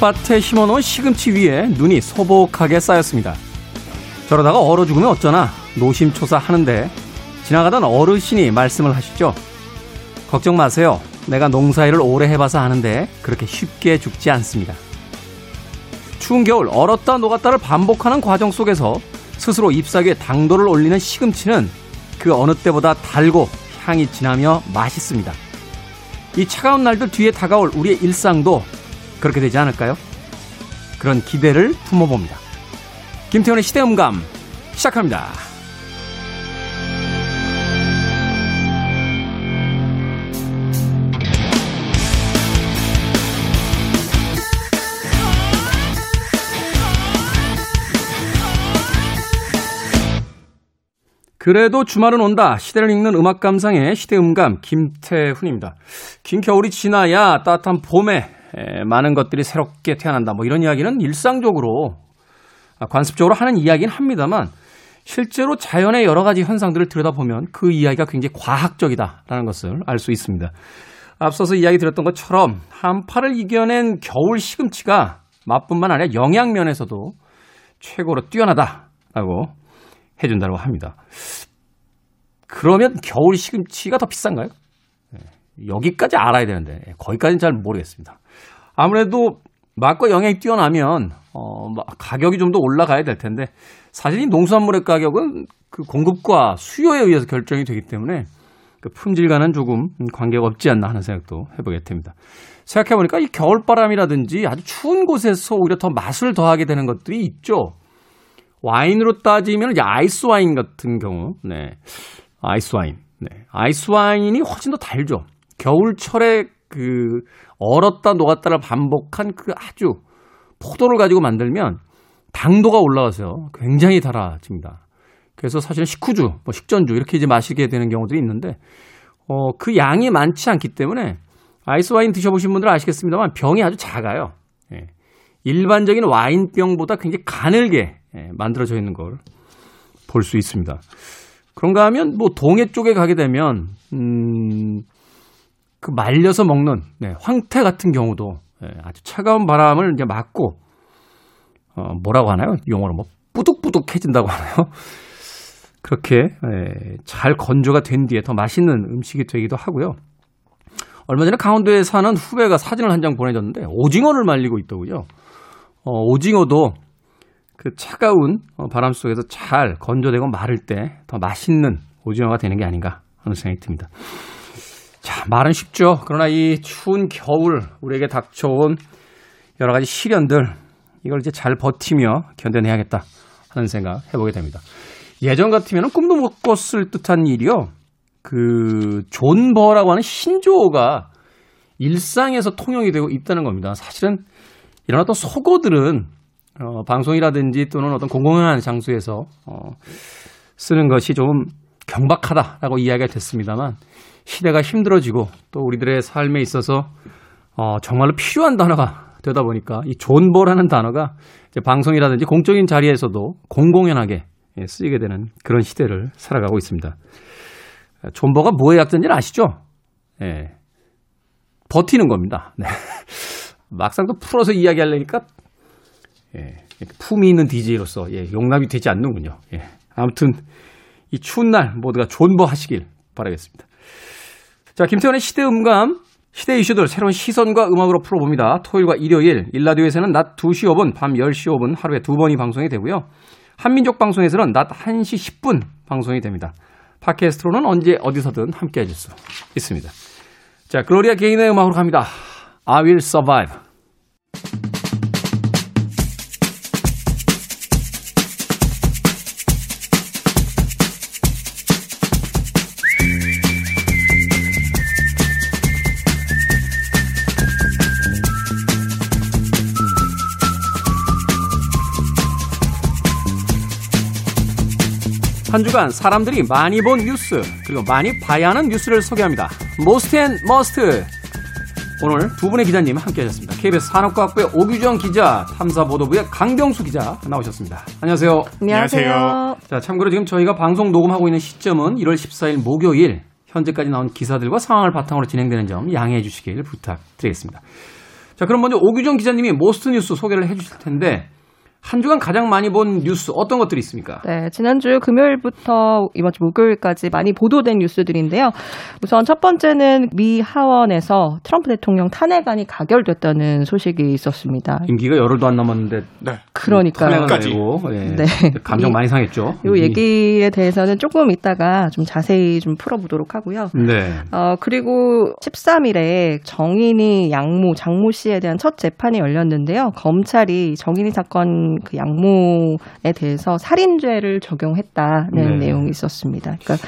텃밭에 심어놓은 시금치 위에 눈이 소복하게 쌓였습니다. 저러다가 얼어 죽으면 어쩌나 노심초사 하는데 지나가던 어르신이 말씀을 하시죠. 걱정 마세요. 내가 농사일을 오래 해봐서 아는데 그렇게 쉽게 죽지 않습니다. 추운 겨울 얼었다 녹았다를 반복하는 과정 속에서 스스로 잎사귀에 당도를 올리는 시금치는 그 어느 때보다 달고 향이 진하며 맛있습니다. 이 차가운 날들 뒤에 다가올 우리의 일상도 그렇게 되지 않을까요? 그런 기대를 품어봅니다. 김태훈의 시대음감 시작합니다. 그래도 주말은 온다. 시대를 읽는 음악 감상의 시대 음감 김태훈입니다. 긴 겨울이 지나야 따뜻한 봄에 많은 것들이 새롭게 태어난다. 뭐 이런 이야기는 일상적으로 아, 관습적으로 하는 이야기는 합니다만 실제로 자연의 여러 가지 현상들을 들여다보면 그 이야기가 굉장히 과학적이다라는 것을 알 수 있습니다. 앞서서 이야기 드렸던 것처럼 한파를 이겨낸 겨울 시금치가 맛뿐만 아니라 영양면에서도 최고로 뛰어나다라고 해준다고 합니다. 그러면 겨울 시금치가 더 비싼가요? 네, 여기까지 알아야 되는데 거기까지는 잘 모르겠습니다. 아무래도 맛과 영양이 뛰어나면 어, 가격이 좀 더 올라가야 될 텐데 사실 이 농수산물의 가격은 그 공급과 수요에 의해서 결정이 되기 때문에 그 품질과는 조금 관계가 없지 않나 하는 생각도 해보게 됩니다. 생각해보니까 이 겨울바람이라든지 아주 추운 곳에서 오히려 더 맛을 더하게 되는 것들이 있죠. 와인으로 따지면 이제 아이스 와인 같은 경우, 네. 아이스 와인. 네. 아이스 와인이 훨씬 더 달죠. 겨울철에 그 얼었다 녹았다를 반복한 그 아주 포도를 가지고 만들면 당도가 올라가서요. 굉장히 달아집니다. 그래서 사실은 식후주, 뭐 식전주 이렇게 이제 마시게 되는 경우들이 있는데 어, 그 양이 많지 않기 때문에 아이스 와인 드셔보신 분들은 아시겠습니다만 병이 아주 작아요. 예. 일반적인 와인병보다 굉장히 가늘게 예, 만들어져 있는 걸 볼 수 있습니다. 그런가 하면 뭐 동해 쪽에 가게 되면 음, 그 말려서 먹는 네, 황태 같은 경우도 예, 아주 차가운 바람을 이제 맞고 어, 뭐라고 하나요? 용어로 뭐 뿌둑뿌둑해진다고 하나요? 그렇게 예, 잘 건조가 된 뒤에 더 맛있는 음식이 되기도 하고요. 얼마 전에 강원도에 사는 후배가 사진을 한 장 보내줬는데 오징어를 말리고 있더군요. 어, 오징어도 그 차가운 어, 바람 속에서 잘 건조되고 마를 때 더 맛있는 오징어가 되는 게 아닌가 하는 생각이 듭니다. 자, 말은 쉽죠. 그러나 이 추운 겨울 우리에게 닥쳐온 여러 가지 시련들 이걸 이제 잘 버티며 견뎌내야겠다 하는 생각 해보게 됩니다. 예전 같으면 꿈도 못 꿨을 듯한 일이요. 그 존버라고 하는 신조어가 일상에서 통용이 되고 있다는 겁니다. 사실은 이런 어떤 속어들은 어, 방송이라든지 또는 어떤 공공연한 장소에서 어, 쓰는 것이 좀 경박하다라고 이야기가 됐습니다만 시대가 힘들어지고 또 우리들의 삶에 있어서 어, 정말로 필요한 단어가 되다 보니까 이 존버라는 단어가 이제 방송이라든지 공적인 자리에서도 공공연하게 예, 쓰이게 되는 그런 시대를 살아가고 있습니다. 존버가 뭐의 약자인지는 아시죠? 예. 버티는 겁니다. 네. 막상 또 풀어서 이야기하려니까 예. 품이 있는 DJ로서 예, 용납이 되지 않는군요. 예. 아무튼 이 추운 날 모두가 존버하시길 바라겠습니다. 자, 김태훈의 시대 음감, 시대 이슈들 새로운 시선과 음악으로 풀어봅니다. 토요일과 일요일, 일라디오에서는 낮 2시 5분, 밤 10시 5분 하루에 두 번이 방송이 되고요. 한민족 방송에서는 낮 1시 10분 방송이 됩니다. 팟캐스트로는 언제 어디서든 함께 하실 수 있습니다. 자, 글로리아 개인의 음악으로 갑니다. I will survive. 한 주간 사람들이 많이 본 뉴스 그리고 많이 봐야 하는 뉴스를 소개합니다. Most and Must 오늘 두 분의 기자님 함께 하셨습니다. KBS 산업과학부의 오규정 기자, 탐사보도부의 강병수 기자 나오셨습니다. 안녕하세요. 안녕하세요. 자, 참고로 지금 저희가 방송 녹음하고 있는 시점은 1월 14일 목요일 현재까지 나온 기사들과 상황을 바탕으로 진행되는 점 양해해 주시길 부탁드리겠습니다. 자, 그럼 먼저 오규정 기자님이 Most 뉴스 소개를 해 주실 텐데 한 주간 가장 많이 본 뉴스 어떤 것들이 있습니까? 네, 지난주 금요일부터 이번 주 목요일까지 많이 보도된 뉴스들인데요. 우선 첫 번째는 미 하원에서 트럼프 대통령 탄핵안이 가결됐다는 소식이 있었습니다. 임기가 열흘도 안 남았는데 네. 그러니까요. 탄핵까지. 예. 네. 감정 많이 상했죠. 이 얘기에 대해서는 조금 이따가 좀 자세히 좀 풀어보도록 하고요. 네. 어, 그리고 13일에 정인이 양모, 장모 씨에 대한 첫 재판이 열렸는데요. 검찰이 정인이 사건 그 양모에 대해서 살인죄를 적용했다는 네. 내용이 있었습니다. 그러니까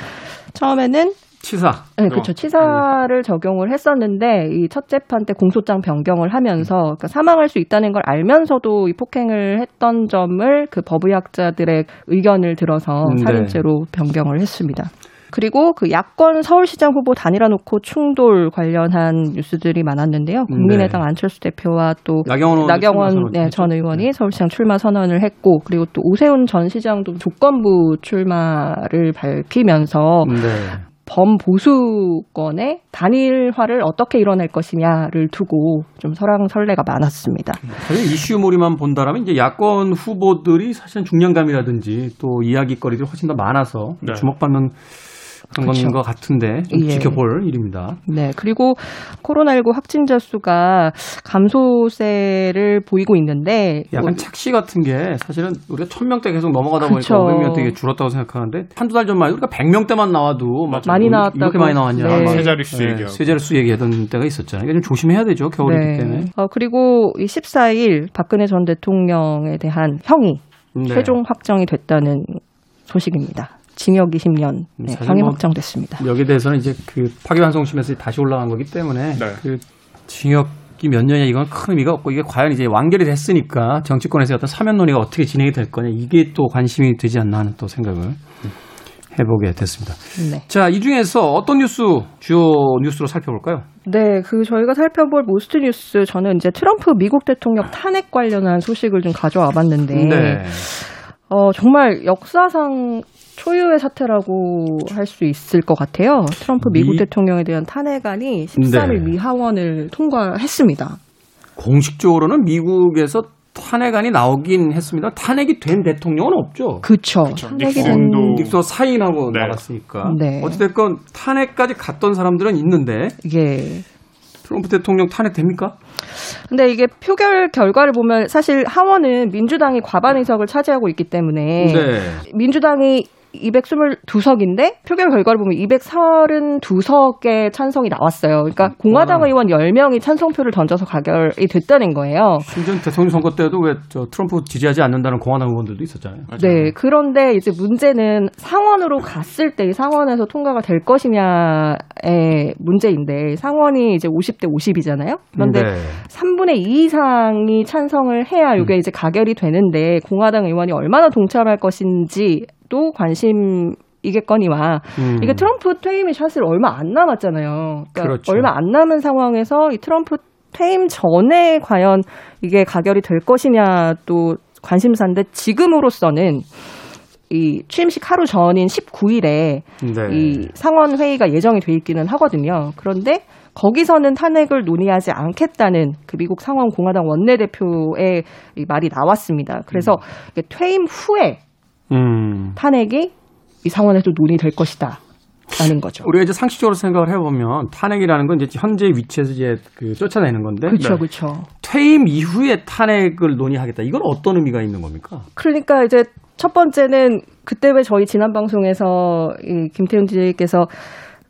처음에는 치사. 네, 어. 그렇죠. 치사를 적용을 했었는데 이 첫 재판 때 공소장 변경을 하면서 그러니까 사망할 수 있다는 걸 알면서도 이 폭행을 했던 점을 그 법의학자들의 의견을 들어서 네. 살인죄로 변경을 했습니다. 그리고 그 야권 서울시장 후보 단일화 놓고 충돌 관련한 뉴스들이 많았는데요. 국민의당 네. 안철수 대표와 또 나경원 나경원 네. 전 의원이 서울시장 출마 선언을 했고 그리고 또 오세훈 전 시장도 조건부 출마를 밝히면서 네. 범보수권의 단일화를 어떻게 이뤄낼 것이냐를 두고 좀 설왕설래가 많았습니다. 사실 이슈몰이만 본다라면 이제 야권 후보들이 사실은 중량감이라든지 또 이야기거리들이 훨씬 더 많아서 네. 주목받는 그런 그쵸. 것 같은데 좀 예. 지켜볼 일입니다. 네. 그리고 코로나19 확진자 수가 감소세를 보이고 있는데 약간 착시 같은 게 사실은 우리가 천 명대 계속 넘어가다 보니까 그쵸. 500명대 이게 줄었다고 생각하는데 한두 달 전만 우리가 100명대만 나와도 막 많이 뭐 나왔다고. 이렇게 많이 나왔냐 네. 막세 자릿수 네, 얘기하고. 세 자릿수 얘기하던 때가 있었잖아요. 이게 좀 조심해야 되죠. 겨울이기 때문에. 어, 그리고 이 14일 박근혜 전 대통령에 대한 형이 네. 최종 확정이 됐다는 소식입니다. 징역 20년 네, 사실 형이 뭐 확정됐습니다. 여기에 대해서는 이제 그 파기환송심에서 다시 올라간 거기 때문에 네. 그 징역이 몇 년이냐 이건 큰 의미가 없고 이게 과연 이제 완결이 됐으니까 정치권에서 어떤 사면 논의가 어떻게 진행이 될 거냐 이게 또 관심이 되지 않나 하는 또 생각을 해보게 됐습니다. 네. 자, 이 중에서 어떤 뉴스 주요 뉴스로 살펴볼까요? 네, 그 저희가 살펴볼 모스트 뉴스 저는 이제 트럼프 미국 대통령 탄핵 관련한 소식을 좀 가져와 봤는데 네. 어, 정말 역사상 초유의 사태라고 할 수 있을 것 같아요. 트럼프 미국 미- 대통령에 대한 탄핵안이 13일 네. 미 하원을 통과했습니다. 공식적으로는 미국에서 탄핵안이 나오긴 했습니다. 탄핵이 된 대통령은 없죠. 그쵸. 그쵸. 탄핵이 된 닉슨 사인하고 네. 나갔으니까. 네. 어찌됐건 탄핵까지 갔던 사람들은 있는데 이게 트럼프 대통령 탄핵 됩니까? 근데 이게 표결 결과를 보면 사실 하원은 민주당이 과반 의석을 차지하고 있기 때문에 네. 민주당이 222석인데 표결 결과를 보면 232석의 찬성이 나왔어요. 그러니까 공화당 와. 의원 10명이 찬성표를 던져서 가결이 됐다는 거예요. 심지어 대통령 선거 때도 왜 저 트럼프 지지하지 않는다는 공화당 의원들도 있었잖아요. 맞아요. 네. 그런데 이제 문제는 상원으로 갔을 때 이 상원에서 통과가 될 것이냐의 문제인데 상원이 이제 50대 50이잖아요. 그런데 네. 3분의 2 이상이 찬성을 해야 이게 이제 가결이 되는데 공화당 의원이 얼마나 동참할 것인지 도 관심 이겠거니와 음. 이게 트럼프 퇴임이 사실 얼마 안 남았잖아요. 그러니까 그렇죠. 얼마 안 남은 상황에서 이 트럼프 퇴임 전에 과연 이게 가결이 될 것이냐 또 관심사인데 지금으로서는 이 취임식 하루 전인 19일에 네. 이 상원 회의가 예정이 돼 있기는 하거든요. 그런데 거기서는 탄핵을 논의하지 않겠다는 그 미국 상원 공화당 원내대표의 이 말이 나왔습니다. 그래서 이게 퇴임 후에 음. 탄핵이 이 상원에서 논의될 것이다. 라는 거죠. 우리가 이제 상식적으로 생각을 해보면 탄핵이라는 건 이제 현재 위치에서 이제 그 쫓아내는 건데 그렇죠, 네. 그렇죠. 퇴임 이후에 탄핵을 논의하겠다. 이건 어떤 의미가 있는 겁니까? 그러니까 이제 첫 번째는 그때 왜 저희 지난 방송에서 이 김태훈 DJ께서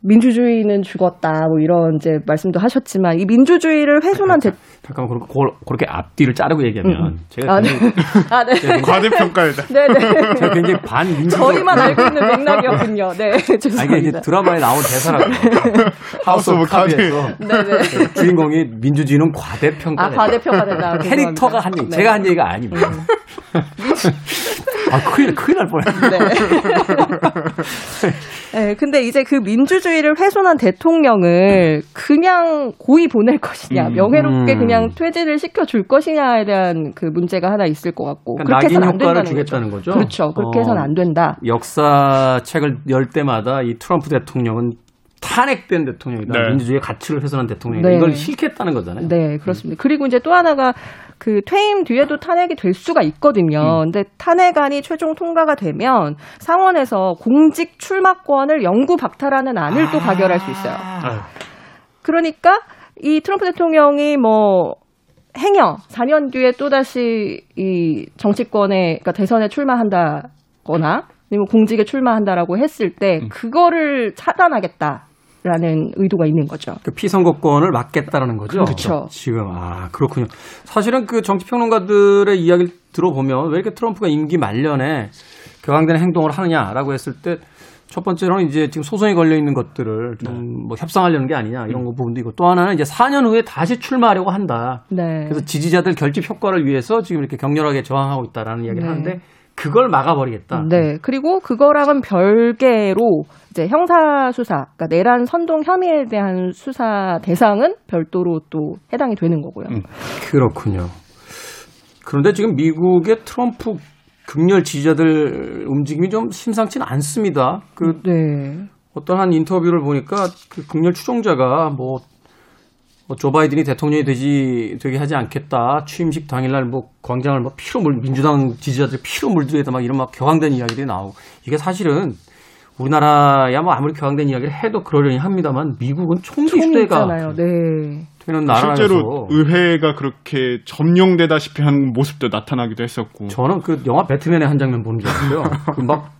민주주의는 죽었다 뭐 이런 이제 말씀도 하셨지만 이 민주주의를 훼손한 대 잠깐만 그렇게, 그렇게 앞뒤를 자르고 얘기하면 제가 아, 네. 아, 네. 과대평가이다. 네, 네. 제가 굉장히 반민주적 저희만 알고 있는 맥락이었군요. 네, 아, 이게 이제 죄송합니다. 드라마에 나온 대사라고. 하우스 오브 카드에서 네, 네. 주인공이 민주주의는 과대평가. 아, 과대평가된다. 캐릭터가 한 얘기, 네. 제가 한 얘기가 아닙니다. 아, 큰일, 큰일 날 뻔했네. 네. 네, 근데 이제 그 민주주의를 훼손한 대통령을 그냥 고이 보낼 것이냐, 음. 명예롭게 음. 그냥 퇴진을 시켜줄 것이냐에 대한 그 문제가 하나 있을 것 같고. 그러니까 그렇게 해서는 안 된다는 효과를 주겠다는 거죠? 그렇죠. 그렇게 어. 해서는 안 된다. 역사책을 열 때마다 이 트럼프 대통령은 탄핵된 대통령이다. 네. 민주주의의 가치를 훼손한 대통령이다. 네. 이걸 싫겠다는 거잖아요. 네, 그렇습니다. 그리고 이제 또 하나가 그 퇴임 뒤에도 탄핵이 될 수가 있거든요. 음. 근데 탄핵안이 최종 통과가 되면 상원에서 공직 출마권을 영구 박탈하는 안을 또 가결할 수 있어요. 아, 그러니까 이 트럼프 대통령이 뭐 행여 4년 뒤에 또 다시 이 정치권에 그러니까 대선에 출마한다거나 아니면 공직에 출마한다라고 했을 때 음. 그거를 차단하겠다 라는 의도가 있는 거죠. 그 피선거권을 막겠다라는 거죠. 그렇죠. 지금 아 그렇군요. 사실은 그 정치평론가들의 이야기를 들어보면 왜 이렇게 트럼프가 임기 말년에 격앙되는 행동을 하느냐라고 했을 때 첫 번째로는 이제 지금 소송이 걸려 있는 것들을 좀뭐 협상하려는 게 아니냐 이런 거 부분도 있고 또 하나는 이제 4년 후에 다시 출마하려고 한다. 네. 그래서 지지자들 결집 효과를 위해서 지금 이렇게 격렬하게 저항하고 있다라는 이야기를 네. 하는데 그걸 막아버리겠다. 네. 그리고 그거랑은 별개로 이제 형사 수사, 그러니까 내란 선동 혐의에 대한 수사 대상은 별도로 또 해당이 되는 거고요. 음. 그렇군요. 그런데 지금 미국의 트럼프 극렬 지지자들 움직임이 좀 심상치는 않습니다. 그 네. 어떤 한 인터뷰를 보니까 그 극렬 추종자가 뭐, 뭐 조 바이든이 대통령이 되지 되게 하지 않겠다. 취임식 당일날 뭐 광장을 뭐 피로 물 민주당 지지자들 피로 물들이다 막 이런 막 격앙된 이야기들이 나오고 이게 사실은 우리나라야 뭐 아무리 격앙된 이야기를 해도 그러려니 합니다만 미국은 총기 휴대가. 네. 되는 나라라서 실제로 의회가 그렇게 점령되다시피 한 모습도 나타나기도 했었고 저는 그 영화 배트맨의 한 장면 보는 줄 알았어요. 그 막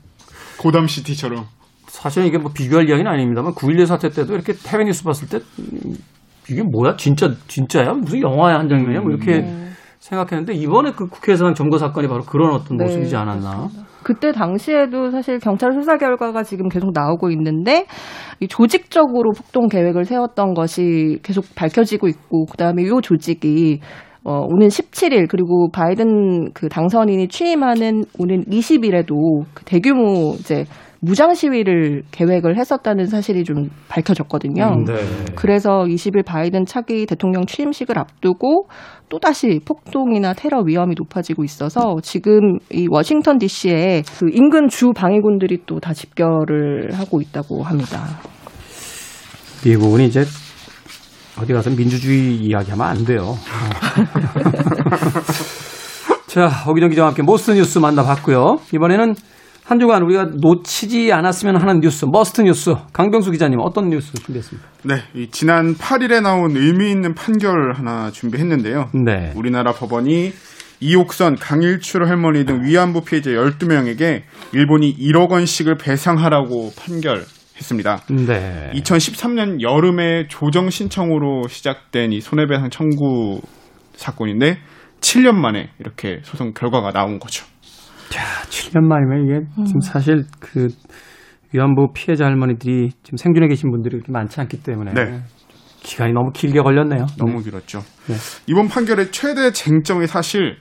고담 시티처럼 사실은 이게 뭐 비교할 이야기는 아닙니다만 9.11 사태 때도 이렇게 해외 뉴스 봤을 때 음, 이게 뭐야? 진짜 진짜야? 무슨 영화의 한 장면이야 뭐 이렇게 생각했는데 이번에 그 국회에서 한 점거 사건이 바로 그런 어떤 네, 모습이지 않았나? 그때 당시에도 사실 경찰 수사 결과가 지금 계속 나오고 있는데 이 조직적으로 폭동 계획을 세웠던 것이 계속 밝혀지고 있고 그다음에 이 조직이 어, 오는 17일 그리고 바이든 그 당선인이 취임하는 오는 20일에도 그 대규모 이제 무장 시위를 계획을 했었다는 사실이 좀 밝혀졌거든요. 음, 네. 그래서 20일 바이든 차기 대통령 취임식을 앞두고 또다시 폭동이나 테러 위험이 높아지고 있어서 지금 이 워싱턴 DC에 그 인근 주 방위군들이 또 다 집결을 하고 있다고 합니다. 미국은 이제 어디 가서 민주주의 이야기하면 안 돼요. 자, 어기정 기자와 함께 Most 뉴스 만나봤고요. 이번에는 한 주간 우리가 놓치지 않았으면 하는 뉴스, Must 뉴스. 강병수 기자님 어떤 뉴스 준비했습니까? 네, 이 지난 8일에 나온 의미 있는 판결 하나 준비했는데요. 네. 우리나라 법원이 이옥선, 강일출 할머니 등 위안부 피해자 12명에게 일본이 1억 원씩을 배상하라고 판결했습니다. 네. 2013년 여름에 조정 신청으로 시작된 이 손해배상 청구 사건인데 7년 만에 이렇게 소송 결과가 나온 거죠. 자, 7년 만이면 이게 지금 사실 그 위안부 피해자 할머니들이 지금 생존해 계신 분들이 그렇게 많지 않기 때문에 네. 기간이 너무 길게 걸렸네요. 너무 길었죠. 네. 이번 판결의 최대 쟁점이 사실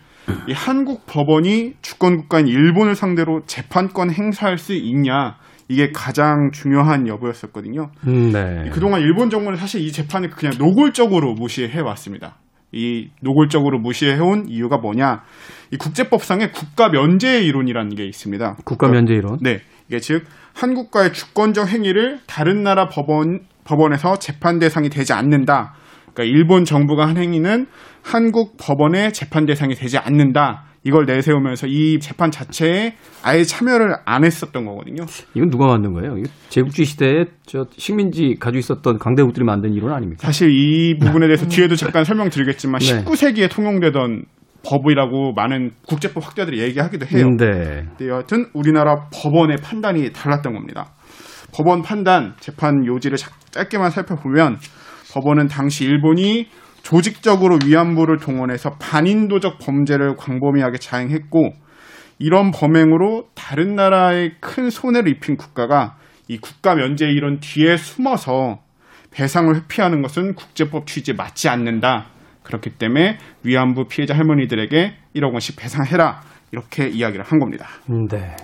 이 한국 법원이 주권 국가인 일본을 상대로 재판권 행사할 수 있냐 이게 가장 중요한 여부였었거든요. 음, 네. 그동안 일본 정부는 사실 이 재판을 그냥 노골적으로 무시해 왔습니다. 이 노골적으로 무시해온 이유가 뭐냐? 이 국제법상의 국가 면제 이론이라는 게 있습니다. 국가 면제 이론. 네, 이게 즉 한국과의 주권적 행위를 다른 나라 법원 법원에서 재판 대상이 되지 않는다. 그러니까 일본 정부가 한 행위는 한국 법원의 재판 대상이 되지 않는다. 이걸 내세우면서 이 재판 자체에 아예 참여를 안 했었던 거거든요. 이건 누가 만든 거예요? 제국주의 시대에 저 식민지 가지고 있었던 강대국들이 만든 이론 아닙니까? 사실 이 부분에 대해서 뒤에도 잠깐 설명드리겠지만 네. 19세기에 통용되던 법이라고 많은 국제법 학자들이 얘기하기도 해요. 음, 네. 근데 여하튼 우리나라 법원의 판단이 달랐던 겁니다. 법원 판단, 재판 요지를 자- 짧게만 살펴보면 법원은 당시 일본이 조직적으로 위안부를 동원해서 반인도적 범죄를 광범위하게 자행했고 이런 범행으로 다른 나라에 큰 손해를 입힌 국가가 이 국가 면제 이론 뒤에 숨어서 배상을 회피하는 것은 국제법 취지에 맞지 않는다. 그렇기 때문에 위안부 피해자 할머니들에게 1억 원씩 배상해라. 이렇게 이야기를 한 겁니다. 음, 네.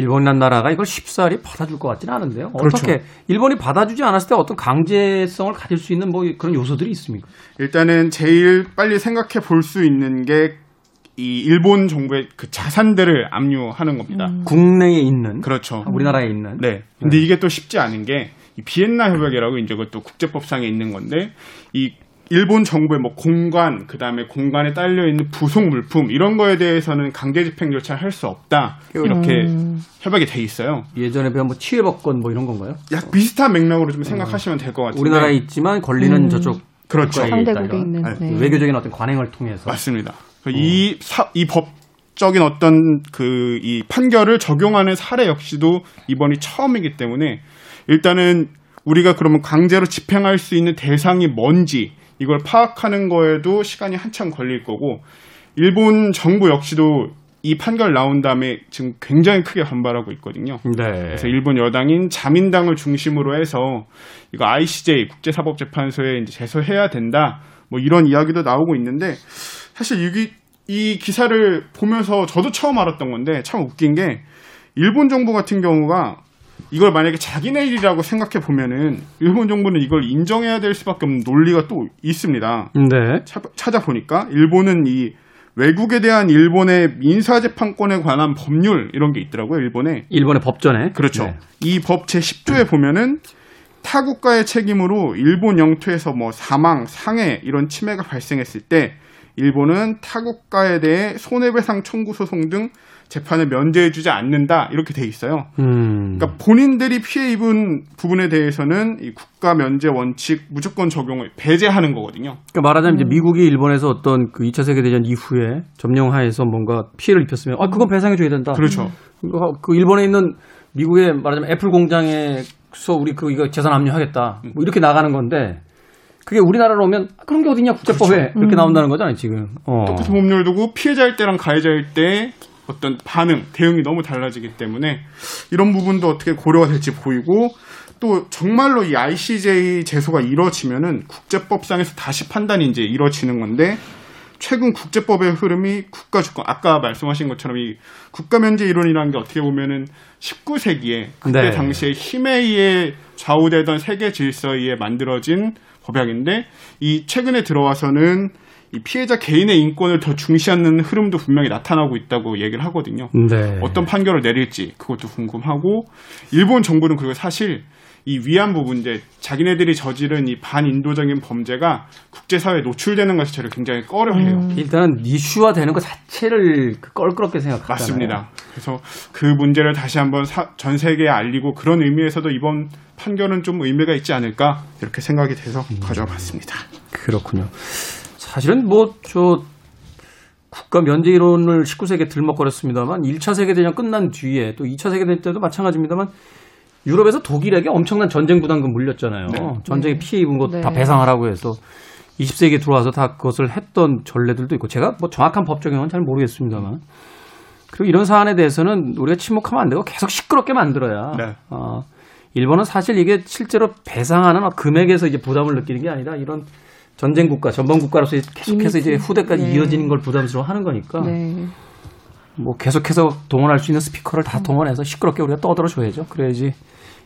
일본이란 나라가 이걸 쉽사리 받아줄 것 같지는 않은데요. 그렇죠. 어떻게 일본이 받아주지 않았을 때 어떤 강제성을 가질 수 있는 뭐 그런 요소들이 있습니까? 일단은 제일 빨리 생각해 볼 수 있는 게 이 일본 정부의 그 자산들을 압류하는 겁니다. 국내에 있는 그렇죠. 우리나라에 있는 네. 근데 이게 또 쉽지 않은 게이 비엔나 협약이라고 이제 그것도 국제법상에 있는 건데 이 일본 정부의 뭐 공간 그다음에 공간에 딸려 있는 부속 물품 이런 거에 대해서는 강제 집행 절차를 할 수 없다 이렇게 협약이 돼 있어요. 예전에 배운 뭐 치해법권 뭐 이런 건가요? 약 비슷한 맥락으로 좀 생각하시면 될 것 같은데 우리나라에 있지만 권리는 저쪽 그렇죠. 상대국에. 있는 네. 네. 외교적인 어떤 관행을 통해서 맞습니다. 이, 사, 이 법 적인 어떤 그 이 판결을 적용하는 사례 역시도 이번이 처음이기 때문에 일단은 우리가 그러면 강제로 집행할 수 있는 대상이 뭔지 이걸 파악하는 거에도 시간이 한참 걸릴 거고 일본 정부 역시도 이 판결 나온 다음에 지금 굉장히 크게 반발하고 있거든요. 네. 그래서 일본 여당인 자민당을 중심으로 해서 이거 ICJ 국제사법재판소에 이제 제소해야 된다. 뭐 이런 이야기도 나오고 있는데 사실 여기 이 기사를 보면서 저도 처음 알았던 건데 참 웃긴 게 일본 정부 같은 경우가 이걸 만약에 자기네 일이라고 생각해 보면은 일본 정부는 이걸 인정해야 될 수밖에 없는 논리가 또 있습니다. 네. 차- 찾아보니까 일본은 이 외국에 대한 일본의 민사재판권에 관한 법률 이런 게 있더라고요. 일본에 일본의 법전에 그렇죠. 네. 이법 제 10조에 보면은 타 국가의 책임으로 일본 영토에서 뭐 사망, 상해 이런 침해가 발생했을 때 일본은 타국가에 대해 손해배상 청구 소송 등 재판을 면제해주지 않는다 이렇게 돼 있어요. 음. 그러니까 본인들이 피해 입은 부분에 대해서는 이 국가 면제 원칙 무조건 적용을 배제하는 거거든요. 그러니까 말하자면 이제 미국이 일본에서 어떤 그 2차 세계 대전 이후에 점령하에서 뭔가 피해를 입혔으면 아 그건 배상해 줘야 된다. 그렇죠. 이거 그 일본에 있는 미국의 말하자면 애플 공장에서 우리 그 이거 재산 압류하겠다. 뭐 이렇게 나가는 건데 그게 우리나라로 오면 아, 그런 게 어딨냐 국제법에 이렇게 나온다는 거잖아요 지금. 어. 똑같은 법률도고 피해자일 때랑 가해자일 때 어떤 반응, 대응이 너무 달라지기 때문에 이런 부분도 어떻게 고려가 될지 보이고 또 정말로 이 ICJ 제소가 이루어지면은 국제법상에서 다시 판단이 이제 이루어지는 건데 최근 국제법의 흐름이 국가 주권 아까 말씀하신 것처럼 이 국가 면제 이론이라는 게 어떻게 보면은 19세기에 그때 네. 당시에 힘에 의해 좌우되던 세계 질서에 의해 만들어진 법약인데 이 최근에 들어와서는 이 피해자 개인의 인권을 더 중시하는 흐름도 분명히 나타나고 있다고 얘기를 하거든요. 네. 어떤 판결을 내릴지 그것도 궁금하고 일본 정부는 그리고 사실 이 위안부 문제 자기네들이 저지른 이 반인도적인 범죄가 국제사회에 노출되는 것을 저를 굉장히 꺼려해요. 일단은 이슈화 되는 것 자체를 그 껄끄럽게 생각하잖아요. 맞습니다. 그래서 그 문제를 다시 한번 사- 전 세계에 알리고 그런 의미에서도 이번 판결은 좀 의미가 있지 않을까 이렇게 생각이 돼서 가져와 봤습니다. 그렇군요. 사실은 뭐저 국가 면제 이론을 19세기에 들먹거렸습니다만 1차 세계대전 끝난 뒤에 또 2차 세계대전 때도 마찬가지입니다만 유럽에서 독일에게 엄청난 전쟁 부담금 물렸잖아요. 전쟁에 피해 입은 것다 네. 배상하라고 해서 20세기에 들어와서 다 그것을 했던 전례들도 있고 제가 뭐 정확한 법 적용은 잘 모르겠습니다만 그리고 이런 사안에 대해서는 우리가 침묵하면 안 되고 계속 시끄럽게 만들어야 네. 어, 일본은 사실 이게 실제로 배상하는 금액에서 이제 부담을 느끼는 게 아니라 이런 전쟁 국가, 전범 국가로서 계속해서 이제. 후대까지 네. 이어지는 걸 부담스러워하는 거니까 네. 뭐 계속해서 동원할 수 있는 스피커를 다 동원해서 시끄럽게 우리가 떠들어 줘야죠. 그래야지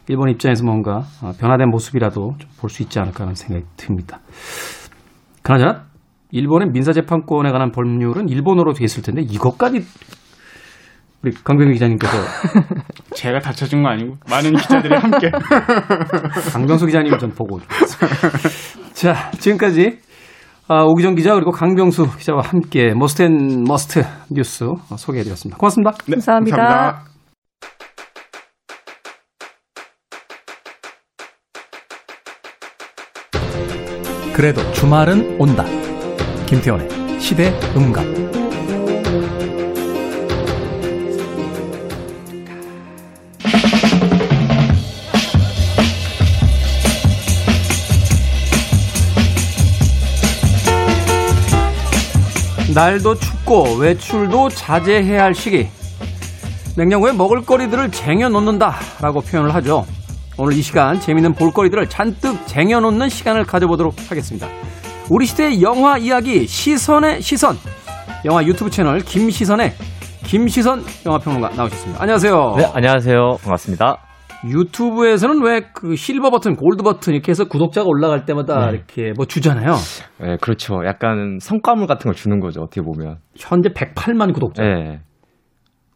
일본 입장에서 뭔가 어, 변화된 모습이라도 볼 수 있지 않을까 하는 생각이 듭니다. 그나저나 일본의 민사재판권에 관한 법률은 일본어로 돼 있을 텐데 이것까지 우리 강병규 기자님께서 제가 다 찾은 거 아니고 많은 기자들이 함께 강병수 기자님 전 보고. 자, 지금까지 아, 오기정 기자 그리고 강병수 기자와 함께 머스텐 머스트 뉴스 어, 소개해드렸습니다. 고맙습니다. 네, 감사합니다. 감사합니다. 그래도 주말은 온다. 김태원의 시대 음감. 날도 춥고 외출도 자제해야 할 시기. 냉장고에 먹을거리들을 쟁여놓는다 라고 표현을 하죠. 오늘 이 시간 재미있는 볼거리들을 잔뜩 쟁여놓는 시간을 가져보도록 하겠습니다. 우리 시대의 영화 이야기 시선의 시선. 영화 유튜브 채널 김시선의 김시선 영화평론가 나오셨습니다. 안녕하세요. 네, 안녕하세요. 반갑습니다. 유튜브에서는 왜 그 실버 버튼, 골드 버튼 이렇게 해서 구독자가 올라갈 때마다 네. 이렇게 뭐 주잖아요. 네, 그렇죠. 약간 성과물 같은 걸 주는 거죠. 어떻게 보면. 현재 108만 구독자. 네.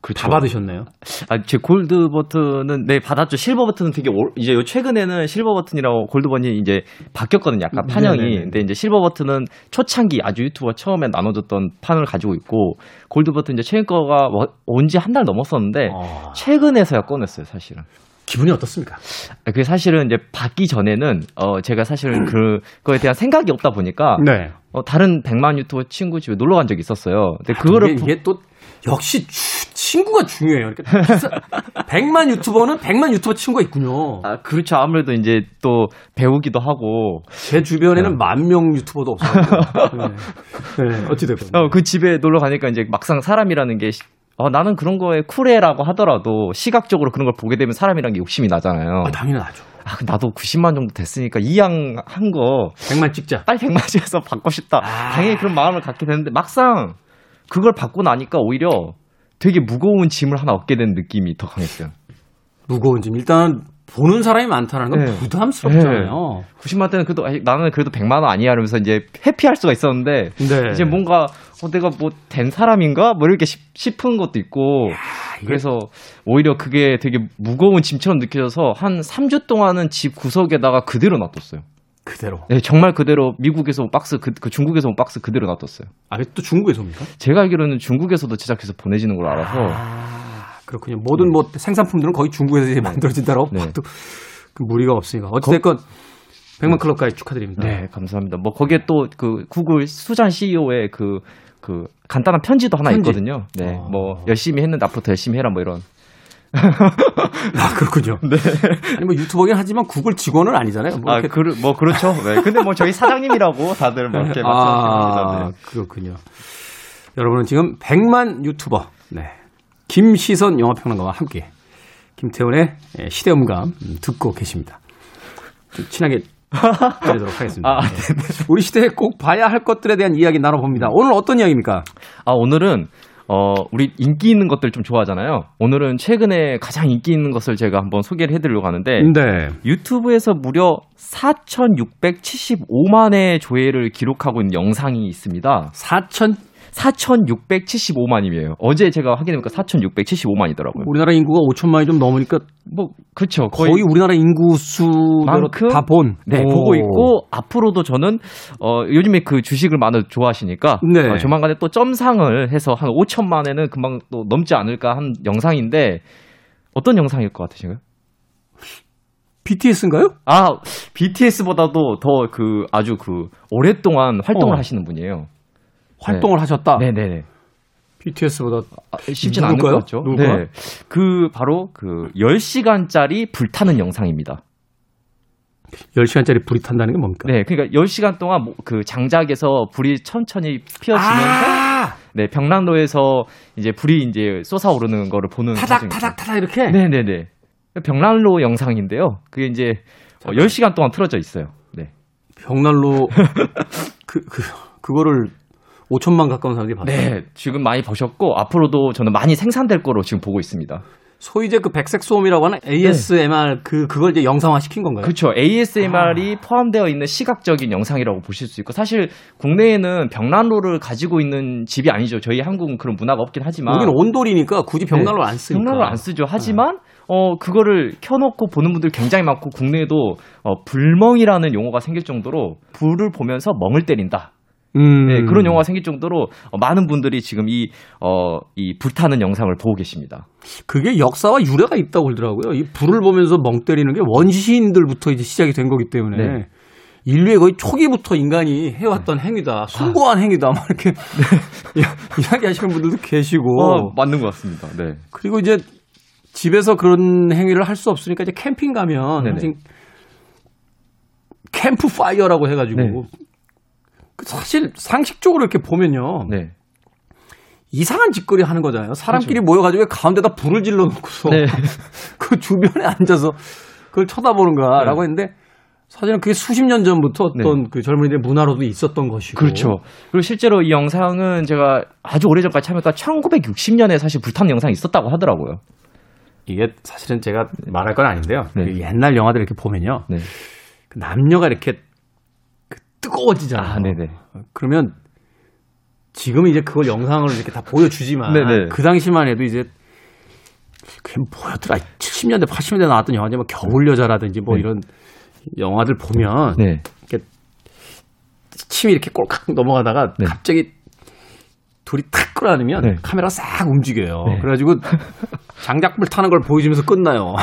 그렇죠. 다 받으셨네요. 아, 제 골드 버튼은 네 받았죠. 실버 버튼은 되게 올- 이제 요 최근에는 실버 버튼이라고 골드 버튼이 이제 바뀌었거든요. 약간 판형이. 네네네. 근데 이제 실버 버튼은 초창기 아주 유튜버 처음에 나눠줬던 판을 가지고 있고 골드 버튼 이제 최근 거가 온 지 한 달 넘었었는데 어, 최근에서야 꺼냈어요, 사실은. 기분이 어떻습니까? 아, 그게 사실은 이제 받기 전에는 어 제가 사실은 그거에 대한 생각이 없다 보니까 네. 어, 다른 100만 유튜버 친구 집에 놀러 간 적이 있었어요. 근데 아, 그거를 이게, 이게 또 역시 주- 친구가 중요해요. 그러니까 100만 유튜버는 100만 유튜버 친구가 있군요. 아, 그렇죠. 아무래도 이제 또 배우기도 하고 제 주변에는 만명 유튜버도 없어요. 네. 네, 어찌 됐건. 어, 그 집에 놀러 가니까 이제 막상 사람이라는 게 시- 어, 나는 그런 거에 쿨해라고 하더라도 시각적으로 그런 걸 보게 되면 사람이란 게 욕심이 나잖아요. 아, 당연하죠. 아, 나도 90만 정도 됐으니까 이 양 한 거 100만 찍자. 빨리 100만 찍어서 받고 싶다. 아. 당연히 그런 마음을 갖게 되는데 막상 그걸 받고 나니까 오히려 되게 무거운 짐을 하나 얻게 된 느낌이 더 강했어요. 무거운 짐. 일단 보는 사람이 많다는 건 네. 부담스럽잖아요. 90만 때는 그래도 나는 그래도 100만 원 아니야 이러면서 이제 회피할 수가 있었는데 네. 이제 뭔가 어, 내가 뭐 된 사람인가 뭐 이렇게 싶- 싶은 것도 있고 그래서 오히려 그게 되게 무거운 짐처럼 느껴져서 한 3주 동안은 집 구석에다가 그대로 놔뒀어요. 그대로. 네, 정말 그대로 미국에서 온 박스 그, 그 중국에서 온 박스 그대로 놔뒀어요. 아, 또 중국에서 옵니까? 제가 알기로는 중국에서도 제작해서 보내지는 걸 알아서 아, 그렇군요. 모든 뭐 생산품들은 거의 중국에서 이제 만들어진다라고 네. 봐도 그 무리가 없으니까. 어찌됐건 100만 클럽까지 축하드립니다. 네, 감사합니다. 뭐 거기에 또 그 구글 수잔 CEO의 그, 그 간단한 편지도 하나 편지? 있거든요. 네, 어. 뭐 열심히 했는데 앞으로 더 열심히 해라 뭐 이런. 아, 그렇군요. 네. 아니, 뭐 유튜버긴 하지만 구글 직원은 아니잖아요. 뭐 아, 이렇게- 그, 뭐 그렇죠. 네. 근데 뭐 저희 사장님이라고 다들 뭐 이렇게 아, 말씀하십니다. 네. 그렇군요. 여러분은 지금 100만 유튜버, 네. 김시선 영화평론가와 함께 김태훈의 예, 시대음감 음, 듣고 계십니다. 좀 친하게 지내도록 하겠습니다. 아, 네. 우리 시대에 꼭 봐야 할 것들에 대한 이야기 나눠봅니다. 오늘 어떤 이야기입니까? 아, 오늘은 어, 우리 인기 있는 것들 좀 좋아하잖아요. 오늘은 최근에 가장 인기 있는 것을 제가 한번 소개를 해드리려고 하는데 네. 유튜브에서 무려 4,675만의 조회를 기록하고 있는 영상이 있습니다. 4천 4,675만이에요. 어제 제가 확인해보니까 4,675만이더라고요. 우리나라 인구가 5천만이 좀 넘으니까 뭐 그렇죠. 거의, 거의, 우리나라 인구 수대로 만큼? 다 본. 네 오. 보고 있고 앞으로도 저는 어 요즘에 그 주식을 많이 좋아하시니까 네. 어, 조만간에 또 점상을 해서 한 5천만에는 금방 또 넘지 않을까 한 영상인데 어떤 영상일 것 같으신가요? BTS인가요? 아 BTS보다도 더 그 아주 그 오랫동안 활동을 어. 하시는 분이에요. 활동을 하셨다. 네네네. BTS보다 아, 쉽지는 않을 누굴까요? 것 같죠. 누굴까요? 네. 그 바로 그 10시간짜리 불타는 영상입니다. 10시간짜리 불이 탄다는 게 뭡니까? 네, 그러니까 10시간 동안 뭐그 장작에서 불이 천천히 피어지면서 아! 네, 병난로에서 이제 불이 이제 솟아오르는 거를 보는 타닥. 타닥 타닥 이렇게. 네, 네, 네. 병난로 영상인데요. 그게 이제 어, 10시간 동안 틀어져 있어요. 네. 벽난로 그, 그 그거를 5천만 가까운 사람들이 봤어요. 네, 지금 많이 보셨고 앞으로도 저는 많이 생산될 거로 지금 보고 있습니다. 소위 이제 그 백색 소음이라고 하는 ASMR 그 그걸 이제 영상화 시킨 건가요? 그렇죠. ASMR이 포함되어 있는 시각적인 영상이라고 보실 수 있고 사실 국내에는 병난로를 가지고 있는 집이 아니죠. 저희 한국은 그런 문화가 없긴 하지만 여기는 온돌이니까 굳이 벽난로를 안 쓰니까. 병난로를 안 쓰죠. 하지만 어 그거를 켜놓고 보는 분들 굉장히 많고 국내에도 어 불멍이라는 용어가 생길 정도로 불을 보면서 멍을 때린다. 음. 네, 그런 용어가 생길 정도로 어, 많은 분들이 지금 이, 어, 이 불타는 영상을 보고 계십니다. 그게 역사와 유래가 있다고 그러더라고요. 이 불을 보면서 멍 때리는 게 원시인들부터 이제 시작이 된 거기 때문에 네. 인류의 거의 초기부터 인간이 해왔던 행위다, 숭고한 행위다, 막 이렇게 이야기 하시는 분들도 계시고 어, 맞는 것 같습니다. 네. 그리고 이제 집에서 그런 행위를 할 수 없으니까 이제 캠핑 가면 캠프 파이어라고 해가지고 네. 그 사실 상식적으로 이렇게 보면요 네. 이상한 짓거리 하는 거잖아요. 사람끼리 모여가지고 가운데다 불을 질러 놓고서 네. 그 주변에 앉아서 그걸 쳐다보는가라고 네. 했는데 사실은 그게 수십 년 전부터 어떤 그 젊은이들의 문화로도 있었던 것이고 그렇죠. 그리고 실제로 이 영상은 제가 아주 오래전까지 참여했다 1960년에 사실 불타는 영상이 있었다고 하더라고요. 이게 사실은 제가 말할 건 아닌데요. 네. 그 옛날 영화들 이렇게 보면요. 네. 그 남녀가 이렇게 그 뜨거워지잖아요. 아, 네네. 그러면 지금 이제 그걸 영상으로 이렇게 다 보여주지만 네네. 그 당시만 해도 이제 그게 뭐였더라? 70년대, 80년대 나왔던 영화지 뭐 겨울 여자라든지 뭐 네. 이런 영화들 보면 네. 침이 이렇게 꼴깍 넘어가다가 네. 갑자기 둘이 탁 끌어안으면 네. 카메라 싹 움직여요. 네. 그래가지고 장작불 타는 걸 보여주면서 끝나요.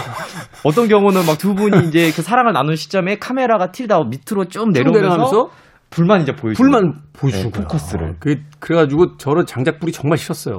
어떤 경우는 막 두 분이 이제 그 사랑을 나눈 시점에 카메라가 틸다 밑으로 쭉 내려오면서 내려가면서 불만 이제 보여주고 불만 보여주는 네. 포커스를. 그, 그래가지고 저는 장작불이 정말 싫었어요.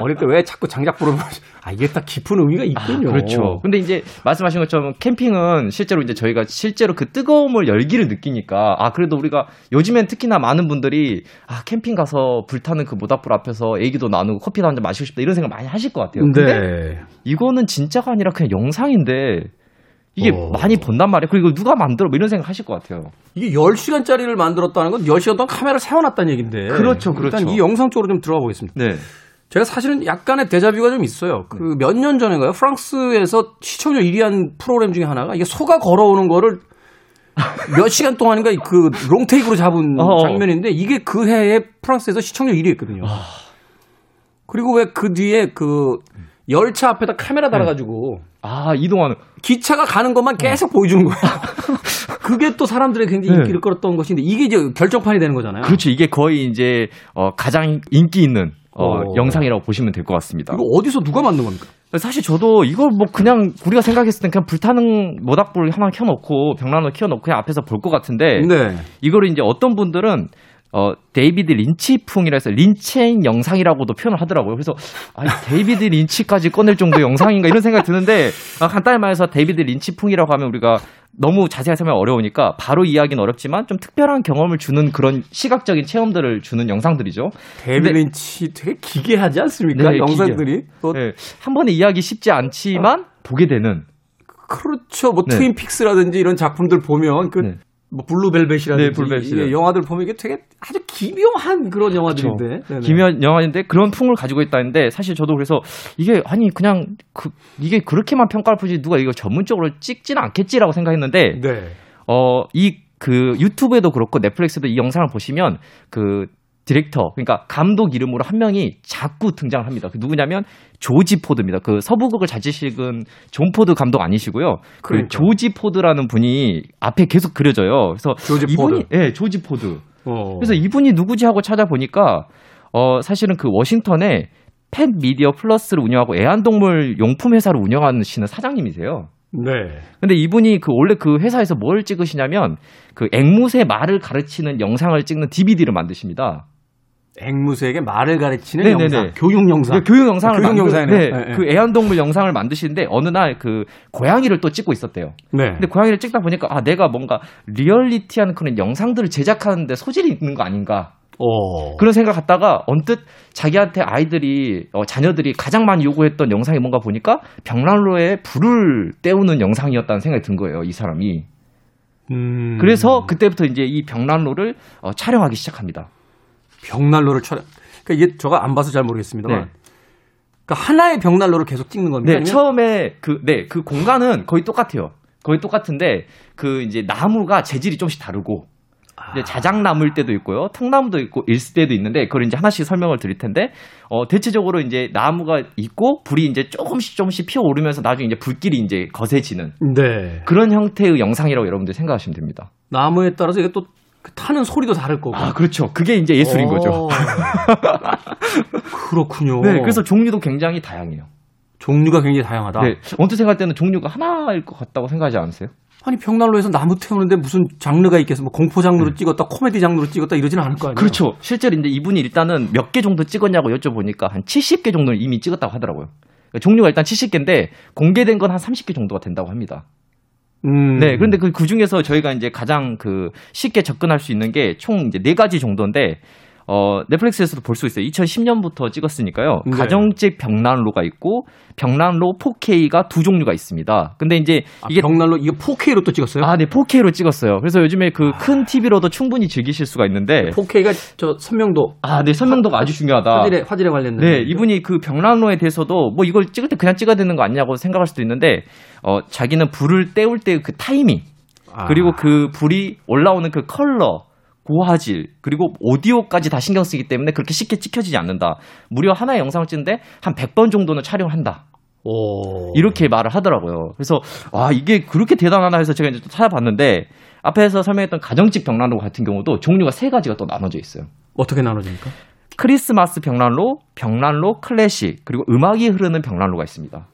어릴 때 왜 자꾸 장작불을 아 이게 딱 깊은 의미가 있군요. 그렇죠. 근데 이제 말씀하신 것처럼 캠핑은 실제로 이제 저희가 실제로 그 뜨거움을 열기를 느끼니까 아 그래도 우리가 요즘엔 특히나 많은 분들이 아 캠핑 가서 불타는 그 모닥불 앞에서 얘기도 나누고 커피도 한 잔 마시고 싶다 이런 생각 많이 하실 것 같아요. 근데 네. 이거는 진짜가 아니라 그냥 영상인데 이게 어. 많이 본단 말이에요. 그리고 누가 만들어 뭐 이런 생각 하실 것 같아요. 이게 10시간짜리를 만들었다는 건 10시간 동안 카메라를 세워놨다는 얘기인데. 그렇죠, 일단 그렇죠. 이 영상 쪽으로 좀 들어가 보겠습니다. 네. 제가 사실은 약간의 데자뷰가 좀 있어요. 그 몇 년 전인가요? 프랑스에서 시청률 1위 한 프로그램 중에 하나가 이게 소가 걸어오는 거를 몇 시간 동안인가 그 롱테이크로 잡은 어어. 장면인데 이게 그 해에 프랑스에서 시청률 1위였거든요. 그리고 왜 그 뒤에 그 열차 앞에다 카메라 달아가지고 아 이동하는 기차가 가는 것만 계속 보여주는 거야. 그게 또 사람들의 굉장히 네. 인기를 끌었던 것인데 이게 이제 결정판이 되는 거잖아요. 그렇죠. 이게 거의 이제 어, 가장 인기 있는 어, 어. 영상이라고 보시면 될 것 같습니다. 이거 어디서 누가 만든 겁니까? 사실 저도 이걸 뭐 그냥 우리가 생각했을 땐 그냥 불타는 모닥불 하나 켜놓고 벽난로 켜놓고 그냥 앞에서 볼 것 같은데 네. 이거를 이제 어떤 분들은 어 데이비드 린치풍이라 해서 Lynchian 영상이라고도 표현을 하더라고요. 그래서 아 데이비드 린치까지 꺼낼 정도 영상인가 이런 생각이 드는데 아, 간단히 말해서 데이비드 린치풍이라고 하면 우리가 너무 자세히 설명 어려우니까 바로 이해하기는 어렵지만 좀 특별한 경험을 주는 그런 시각적인 체험들을 주는 영상들이죠. 데이빗 근데- 린치 되게 기괴하지 않습니까? 네, 영상들이. 또 네, 한 번에 이해하기 쉽지 않지만 보게 되는 그렇죠. 뭐 네. 트윈픽스라든지 이런 작품들 보면 그 네. 뭐 블루벨벳이라든지 네, 블루벨벳. 예, 영화들 보면 이게 되게 아주 기묘한 그런 영화들인데. 네네. 기묘한 영화인데 그런 풍을 가지고 있다는데 사실 저도 그래서 이게 아니 그냥 그 이게 그렇게만 평가를 보지 누가 이걸 전문적으로 찍지는 않겠지라고 생각했는데 네. 어이 그 유튜브에도 그렇고 넷플릭스도 이 영상을 보시면 그 디렉터 그러니까 감독 이름으로 한 명이 자꾸 등장을 합니다. 그 누구냐면 조지 포드입니다. 그 서부극을 잘 찍으신 존 포드 감독 아니시고요. 그 그러니까. 조지 포드라는 분이 앞에 계속 그려져요. 그래서 조지 이분이 포드. 예, 조지 포드. 어. 그래서 이분이 누구지 하고 찾아보니까 어 사실은 그 워싱턴에 Pet Media Plus를 운영하고 애완동물 용품 회사를 운영하시는 사장님이세요. 네. 근데 이분이 그 원래 그 회사에서 뭘 찍으시냐면 그 앵무새 말을 가르치는 영상을 찍는 DVD를 만드십니다. 앵무새에게 말을 가르치는 네네네. 영상, 교육 영상. 네, 교육 영상을 교육 만들- 영상이네요. 네, 네, 네. 그 애완동물 영상을 만드시는데 어느 날 그 고양이를 또 찍고 있었대요. 네. 근데 고양이를 찍다 보니까 아 내가 뭔가 리얼리티한 그런 영상들을 제작하는데 소질이 있는 거 아닌가 어. 그런 생각 갖다가 언뜻 자기한테 아이들이 어, 자녀들이 가장 많이 요구했던 영상이 뭔가 보니까 벽난로에 불을 때우는 영상이었다는 생각이 든 거예요 이 사람이 음. 그래서 그때부터 이제 이 벽난로를 어, 촬영하기 시작합니다 벽난로를 촬영. 그러니까 이게 제가 안 봐서 잘 모르겠습니다만. 네. 그러니까 하나의 벽난로를 계속 찍는 겁니다. 네 아니면 처음에 그 네 그 공간은 거의 똑같아요 거의 똑같은데 그 이제 나무가 재질이 좀씩 다르고 이제 자작나무일 때도 있고요, 통나무도 있고 일스때도 있는데 그걸 이제 하나씩 설명을 드릴 텐데 어 대체적으로 이제 나무가 있고 불이 이제 조금씩 조금씩 피어오르면서 나중에 이제 불길이 이제 거세지는 네. 그런 형태의 영상이라고 여러분들 생각하시면 됩니다. 나무에 따라서 이게 또그 타는 소리도 다를 거고. 아 그렇죠, 그게 이제 예술인 거죠. 어. 그렇군요. 네, 그래서 종류도 굉장히 다양해요. 종류가 굉장히 다양하다. 네, 언뜻 생각할 때는 종류가 하나일 것 같다고 생각하지 않으세요? 아니 벽난로에서 나무 태우는데 무슨 장르가 있겠어? 뭐 공포 장르로 찍었다, 코미디 장르로 찍었다 이러지는 않을 거 아니에요. 네. 그렇죠. 실제로 이제 이분이 일단은 몇 개 정도 찍었냐고 여쭤보니까 한 70개 정도는 이미 찍었다고 하더라고요. 그러니까 종류가 일단 70개인데 공개된 건 한 30개 정도가 된다고 합니다. 음. 네, 그런데 그, 그 중에서 저희가 이제 가장 그 쉽게 접근할 수 있는 게 총 이제 네 가지 정도인데, 어, 넷플릭스에서도 볼 수 있어요. 2010년부터 찍었으니까요. 네. 가정집 벽난로가 있고, 벽난로 4K가 두 종류가 있습니다. 근데 이제 아, 이게 벽난로 이거 4K로 또 찍었어요? 아, 네, 4K로 찍었어요. 그래서 요즘에 그큰 TV로도 충분히 즐기실 수가 있는데, 4K가 저 선명도 아, 네, 선명도가 아주 중요하다. 화질에 화질에 관련된. 네, 이분이 그 벽난로에 대해서도 뭐 이걸 찍을 때 그냥 찍어야 되는 거 아니냐고 생각할 수도 있는데, 어, 자기는 불을 때울 때 그 타이밍, 아. 그리고 그 불이 올라오는 그 컬러, 고화질, 그리고 오디오까지 다 신경 쓰기 때문에 그렇게 쉽게 찍혀지지 않는다. 무려 하나의 영상을 찍는데 한 100번 정도는 촬영을 한다. 오. 이렇게 말을 하더라고요. 그래서 와 이게 그렇게 대단하나 해서 제가 이제 또 찾아봤는데 앞에서 설명했던 가정집 벽난로 같은 경우도 종류가 세 가지가 또 나눠져 있어요. 어떻게 나눠집니까? 크리스마스 벽난로, 벽난로 클래식 그리고 음악이 흐르는 벽난로가 있습니다.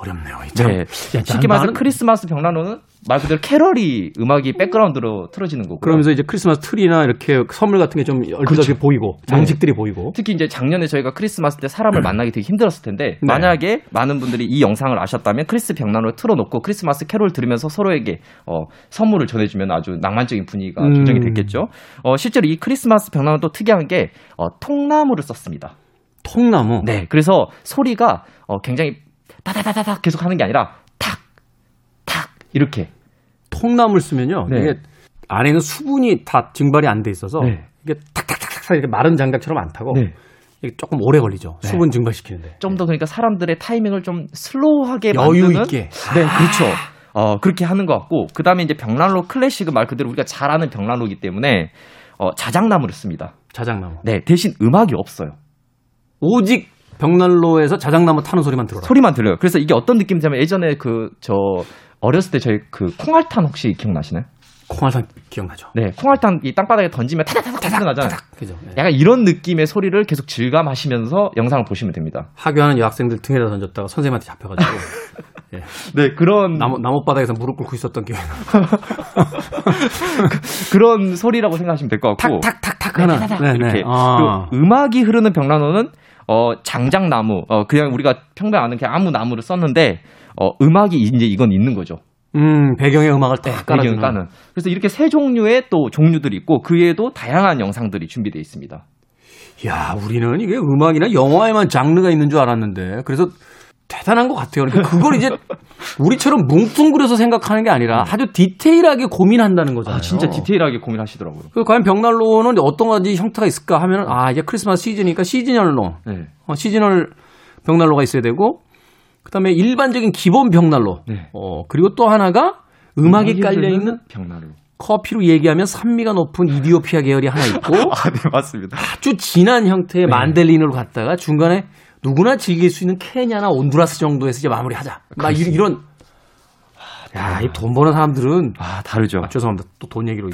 어렵네요. 참. 네. 야, 쉽게 말해서 나는- 크리스마스 벽난로는 말 그대로 캐럴이 음악이 백그라운드로 틀어지는 거고. 그러면서 이제 크리스마스 트리나 이렇게 선물 같은 게 좀 얼핏하게 그렇죠. 보이고 장식들이 보이고 특히 이제 작년에 저희가 크리스마스 때 사람을 만나기 되게 힘들었을 텐데 네. 만약에 많은 분들이 이 영상을 아셨다면 크리스 벽난로를 틀어놓고 크리스마스 캐롤 들으면서 서로에게 어, 선물을 전해주면 아주 낭만적인 분위기가 음. 조성이 됐겠죠. 어, 실제로 이 크리스마스 벽난로 또 특이한 게 어, 통나무를 썼습니다. 통나무. 네, 그래서 소리가 어, 굉장히 다다다다닥 계속 하는 게 아니라 탁, 탁 이렇게 통나무를 쓰면요. 네. 이게 안에는 수분이 다 증발이 안 돼 있어서 네. 이게 탁탁탁탁 이렇게 마른 장작처럼 안 타고 네. 이게 조금 오래 걸리죠. 네. 수분 증발시키는데. 좀 더 그러니까 사람들의 타이밍을 좀 슬로우하게 여유 만드는 있게. 네, 그렇죠. 어, 그렇게 하는 것 같고 그다음에 이제 벽난로 클래식은 말 그대로 우리가 잘 아는 벽난로이기 때문에 어, 자작나무를 씁니다. 자작나무. 네, 대신 음악이 없어요. 오직 벽난로에서 자작나무 타는 소리만 들어라. 소리만 들려요. 그래서 이게 어떤 느낌이냐면 예전에 그 저 어렸을 때 저희 그 콩알탄 혹시 기억나시나요? 콩알산 기억나죠? 네, 콩알탄 이 땅바닥에 던지면 타닥타닥 타닥 나잖아요. 그죠? 네. 약간 이런 느낌의 소리를 계속 질감하시면서 영상을 보시면 됩니다. 하교하는 여학생들 등에다 던졌다가 선생님한테 잡혀가지고 네, 그런 나무 나무바닥에서 무릎 꿇고 있었던 기억이 나. 그런 소리라고 생각하시면 될 것 같고 탁탁탁탁 하는. 네, 이렇게 네. 아. 그리고 음악이 흐르는 벽난로는 어 장작나무 어 그냥 우리가 평범 아는 그냥 아무 나무를 썼는데 어 음악이 이제 이건 있는 거죠. 음 배경의 음악을 딱 깔아주는. 배경을 까는. 그래서 이렇게 세 종류의 또 종류들이 있고 그 외에도 다양한 영상들이 준비되어 있습니다. 야, 우리는 이게 음악이나 영화에만 장르가 있는 줄 알았는데, 그래서 대단한 것 같아요. 그러니까 그걸 이제 우리처럼 뭉뚱그려서 생각하는 게 아니라 아주 디테일하게 고민한다는 거잖아요. 아 진짜 디테일하게 고민하시더라고요. 그 과연 벽난로는 어떤 가지 형태가 있을까 하면 아 이제 크리스마스 시즌이니까 시즈널로 네. 어, 시즈널 벽난로가 있어야 되고 그다음에 일반적인 기본 벽난로 네. 어 그리고 또 하나가 음악이 깔려 있는 벽난로. 커피로 얘기하면 산미가 높은 이디오피아 계열이 하나 있고 아, 네, 맞습니다. 아주 진한 형태의 만델린으로 갔다가 중간에 누구나 즐길 수 있는 케냐나 온두라스 정도에서 이제 마무리하자. 막 이- 이런 야, 이 돈 버는 사람들은 아, 다르죠. 아, 죄송합니다. 또 돈 얘기로.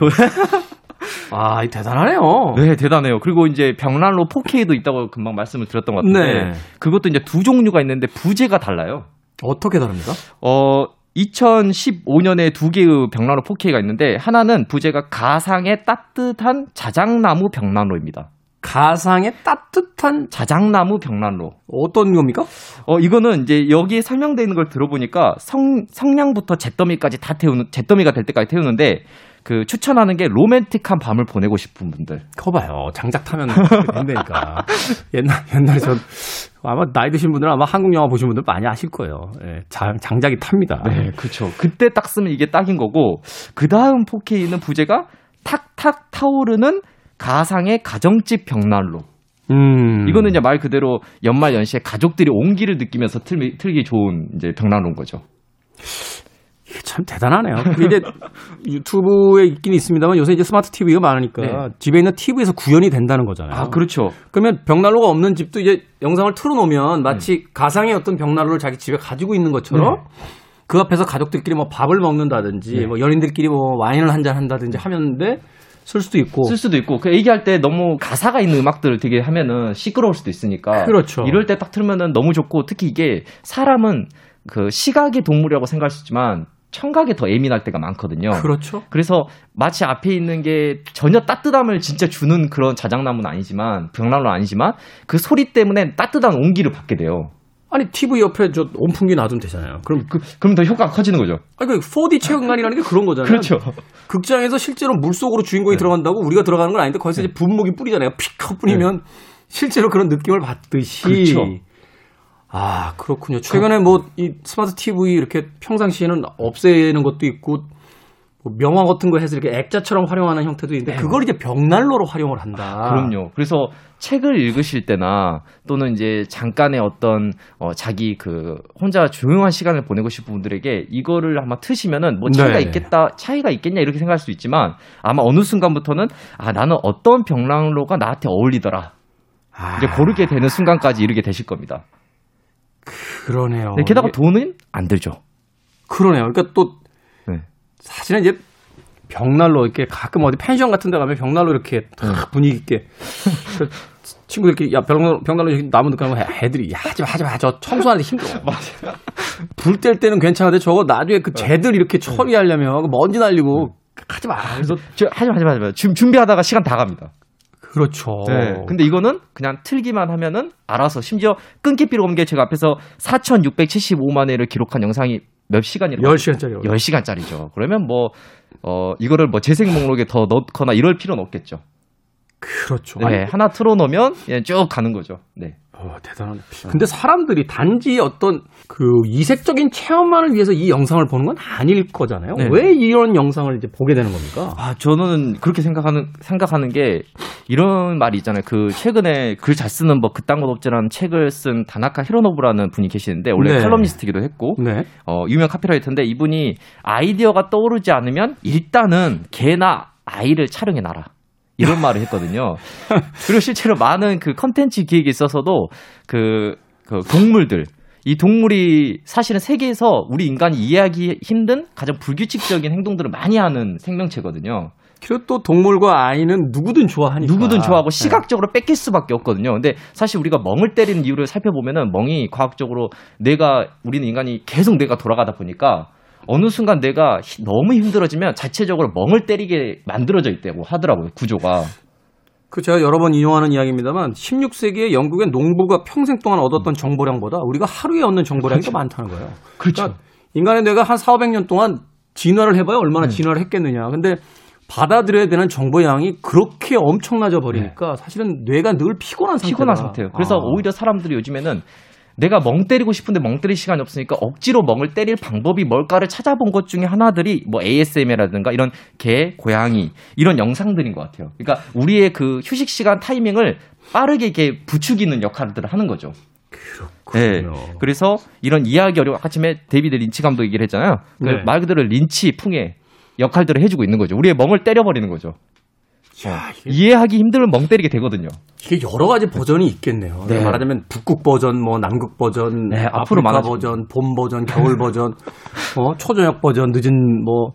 아, 이 대단하네요. 네, 대단해요. 그리고 이제 벽난로 4K도 있다고 금방 말씀을 드렸던 것 같은데 네. 그것도 이제 두 종류가 있는데 부재가 달라요. 어떻게 다릅니까? 어, 2015년에 두 개의 벽난로 4K가 있는데 하나는 부재가 가상의 따뜻한 자작나무 벽난로입니다. 가상의 따뜻한 자작나무 벽난로. 어떤 겁니까? 어, 이거는 이제 여기에 설명되어 있는 걸 들어보니까 성, 성냥부터 잿더미까지 다 태우는, 잿더미가 될 때까지 태우는데 그 추천하는 게 로맨틱한 밤을 보내고 싶은 분들. 거 봐요. 장작 타면 된다니까. 옛날, 옛날에 전, 아마 나이 드신 분들은 아마 한국 영화 보신 분들 많이 아실 거예요. 예, 장, 장작이 탑니다. 네, 그렇죠. 그때 딱 쓰면 이게 딱인 거고 그 다음 4K는 부재가 탁탁 타오르는 가상의 가정집 벽난로. 음. 이거는 이제 말 그대로 연말 연시에 가족들이 온기를 느끼면서 틀, 틀기 좋은 이제 벽난로인 거죠. 참 대단하네요. 근데 유튜브에 있긴 있습니다만 요새 이제 스마트 TV가 많으니까 네. 집에 있는 TV에서 구현이 된다는 거잖아요. 아, 그렇죠. 그러면 벽난로가 없는 집도 이제 영상을 틀어놓으면 마치 가상의 어떤 벽난로를 자기 집에 가지고 있는 것처럼 그 앞에서 가족들끼리 뭐 밥을 먹는다든지 네. 뭐 연인들끼리 뭐 와인을 한 잔 한다든지 하는데 쓸 수도 있고 쓸 수도 있고 그 얘기할 때 너무 가사가 있는 음악들을 되게 하면은 시끄러울 수도 있으니까 그렇죠. 이럴 때 딱 틀면은 너무 좋고 특히 이게 사람은 그 시각의 동물이라고 생각할 수 있지만 청각에 더 예민할 때가 많거든요. 그렇죠. 그래서 마치 앞에 있는 게 전혀 따뜻함을 진짜 주는 그런 자작나무는 아니지만 벽난로는 아니지만 그 소리 때문에 따뜻한 온기를 받게 돼요. 아니 TV 옆에 저 온풍기 놔두면 되잖아요. 그럼 그, 그럼 더 효과가 커지는 거죠. 아니 그 4D 체험관이라는 게 그런 거잖아요. 그렇죠. 극장에서 실제로 물 속으로 주인공이 들어간다고 우리가 들어가는 건 아닌데 거기서 이제 분무기 뿌리잖아요. 픽하고 뿌리면 실제로 그런 느낌을 받듯이. 그렇죠. 아 그렇군요. 최근에 뭐 이 스마트 TV 이렇게 평상시에는 없애는 것도 있고 뭐 명화 같은 거 해서 이렇게 액자처럼 활용하는 형태도 있는데 그걸 이제 벽난로로 활용을 한다. 그럼요. 그래서 책을 읽으실 때나 또는 이제 잠깐의 어떤 어, 자기 그 혼자 조용한 시간을 보내고 싶은 분들에게 이거를 아마 트시면은 뭐 차이가 네. 있겠다, 차이가 있겠냐 이렇게 생각할 수 있지만 아마 어느 순간부터는 아 나는 어떤 벽난로가 나한테 어울리더라. 아, 이제 고르게 되는 순간까지 이르게 되실 겁니다. 그러네요. 네, 게다가 돈은 안 들죠. 그러네요. 그러니까 또 네. 사실은 이제 벽난로 이렇게 가끔 어디 펜션 같은 데 가면 벽난로 이렇게 네. 탁 분위기 있게 그 친구들 이렇게 야 벽난로 벽난로 이렇게 나무 넣고 하면 애들이 야 하지 마 하지 마저 청소하는데 힘들어. 불뗄 때는 괜찮은데 저거 나중에 그 쟤들 이렇게 처리하려면 그 먼지 날리고 하지 마. 그래서 저, 하지 마, 하지 마, 하지 마. 지금 준비하다가 시간 다 갑니다. 그렇죠. 네. 근데 이거는 그냥 틀기만 하면은 알아서 심지어 끊기 필요 없는 게 제가 앞에서 4,675만 회를 기록한 영상이 몇 시간이라고 10시간짜리. 10시간짜리죠. 그러면 뭐, 어, 이거를 뭐 재생 목록에 더 넣거나 이럴 필요는 없겠죠. 그렇죠. 네. 하나 틀어 놓으면 그냥 쭉 가는 거죠. 네. 어, 대단하네. 근데 사람들이 단지 어떤 그 이색적인 체험만을 위해서 이 영상을 보는 건 아닐 거잖아요. 네. 왜 이런 영상을 이제 보게 되는 겁니까? 아, 저는 그렇게 생각하는, 생각하는 게 이런 말이 있잖아요. 그 최근에 글 잘 쓰는 뭐 그딴 것 없지라는 책을 쓴 다나카 히로노부라는 분이 계시는데 원래 네. 칼럼니스트기도 했고 네. 어, 유명 카피라이터인데 이분이 아이디어가 떠오르지 않으면 일단은 개나 아이를 촬영해 놔라. 이런 말을 했거든요. 그리고 실제로 많은 그 컨텐츠 기획에 있어서도 그, 그 동물들, 이 동물이 사실은 세계에서 우리 인간이 이해하기 힘든 가장 불규칙적인 행동들을 많이 하는 생명체거든요. 그리고 또 동물과 아이는 누구든 좋아하니까. 누구든 좋아하고 네. 시각적으로 뺏길 수밖에 없거든요. 근데 사실 우리가 멍을 때리는 이유를 살펴보면은 멍이 과학적으로 내가 우리는 인간이 계속 내가 돌아가다 보니까 어느 순간 내가 히- 너무 힘들어지면 자체적으로 멍을 때리게 만들어져 있다고 하더라고요 구조가. 그 제가 여러 번 인용하는 이야기입니다만 16세기에 영국의 농부가 평생 동안 얻었던 정보량보다 우리가 하루에 얻는 정보량이 더 많다는 거예요. 그렇죠. 그러니까 인간의 뇌가 한 4, 500년 동안 진화를 해봐야 네. 얼마나 진화를 했겠느냐. 근데 받아들여야 되는 정보량이 그렇게 엄청나져 버리니까 사실은 뇌가 늘 피곤한 상태다. 네. 피곤한 상태예요. 그래서 아. 오히려 사람들이 요즘에는 내가 멍 때리고 싶은데 멍 때릴 시간이 없으니까 억지로 멍을 때릴 방법이 뭘까를 찾아본 것 중에 하나들이 뭐 ASMR이라든가 이런 개, 고양이 이런 영상들인 것 같아요. 그러니까 우리의 그 휴식 시간 타이밍을 빠르게 이렇게 부추기는 역할들을 하는 거죠. 네. 그렇군요. 그래서 이런 이해하기 어려운 아까 전에 데이비드 린치 감독 얘기를 했잖아요. 그 네. 말 그대로 린치 풍의 역할들을 해주고 있는 거죠. 우리의 멍을 때려버리는 거죠. 야, 이해하기 힘들면 멍 때리게 되거든요. 이게 여러 가지 버전이 있겠네요. 네. 말하자면 북극 버전, 뭐 남극 버전, 네, 앞으로 많아질 버전, 봄 버전, 겨울 버전, 어, 초저녁 버전, 늦은 뭐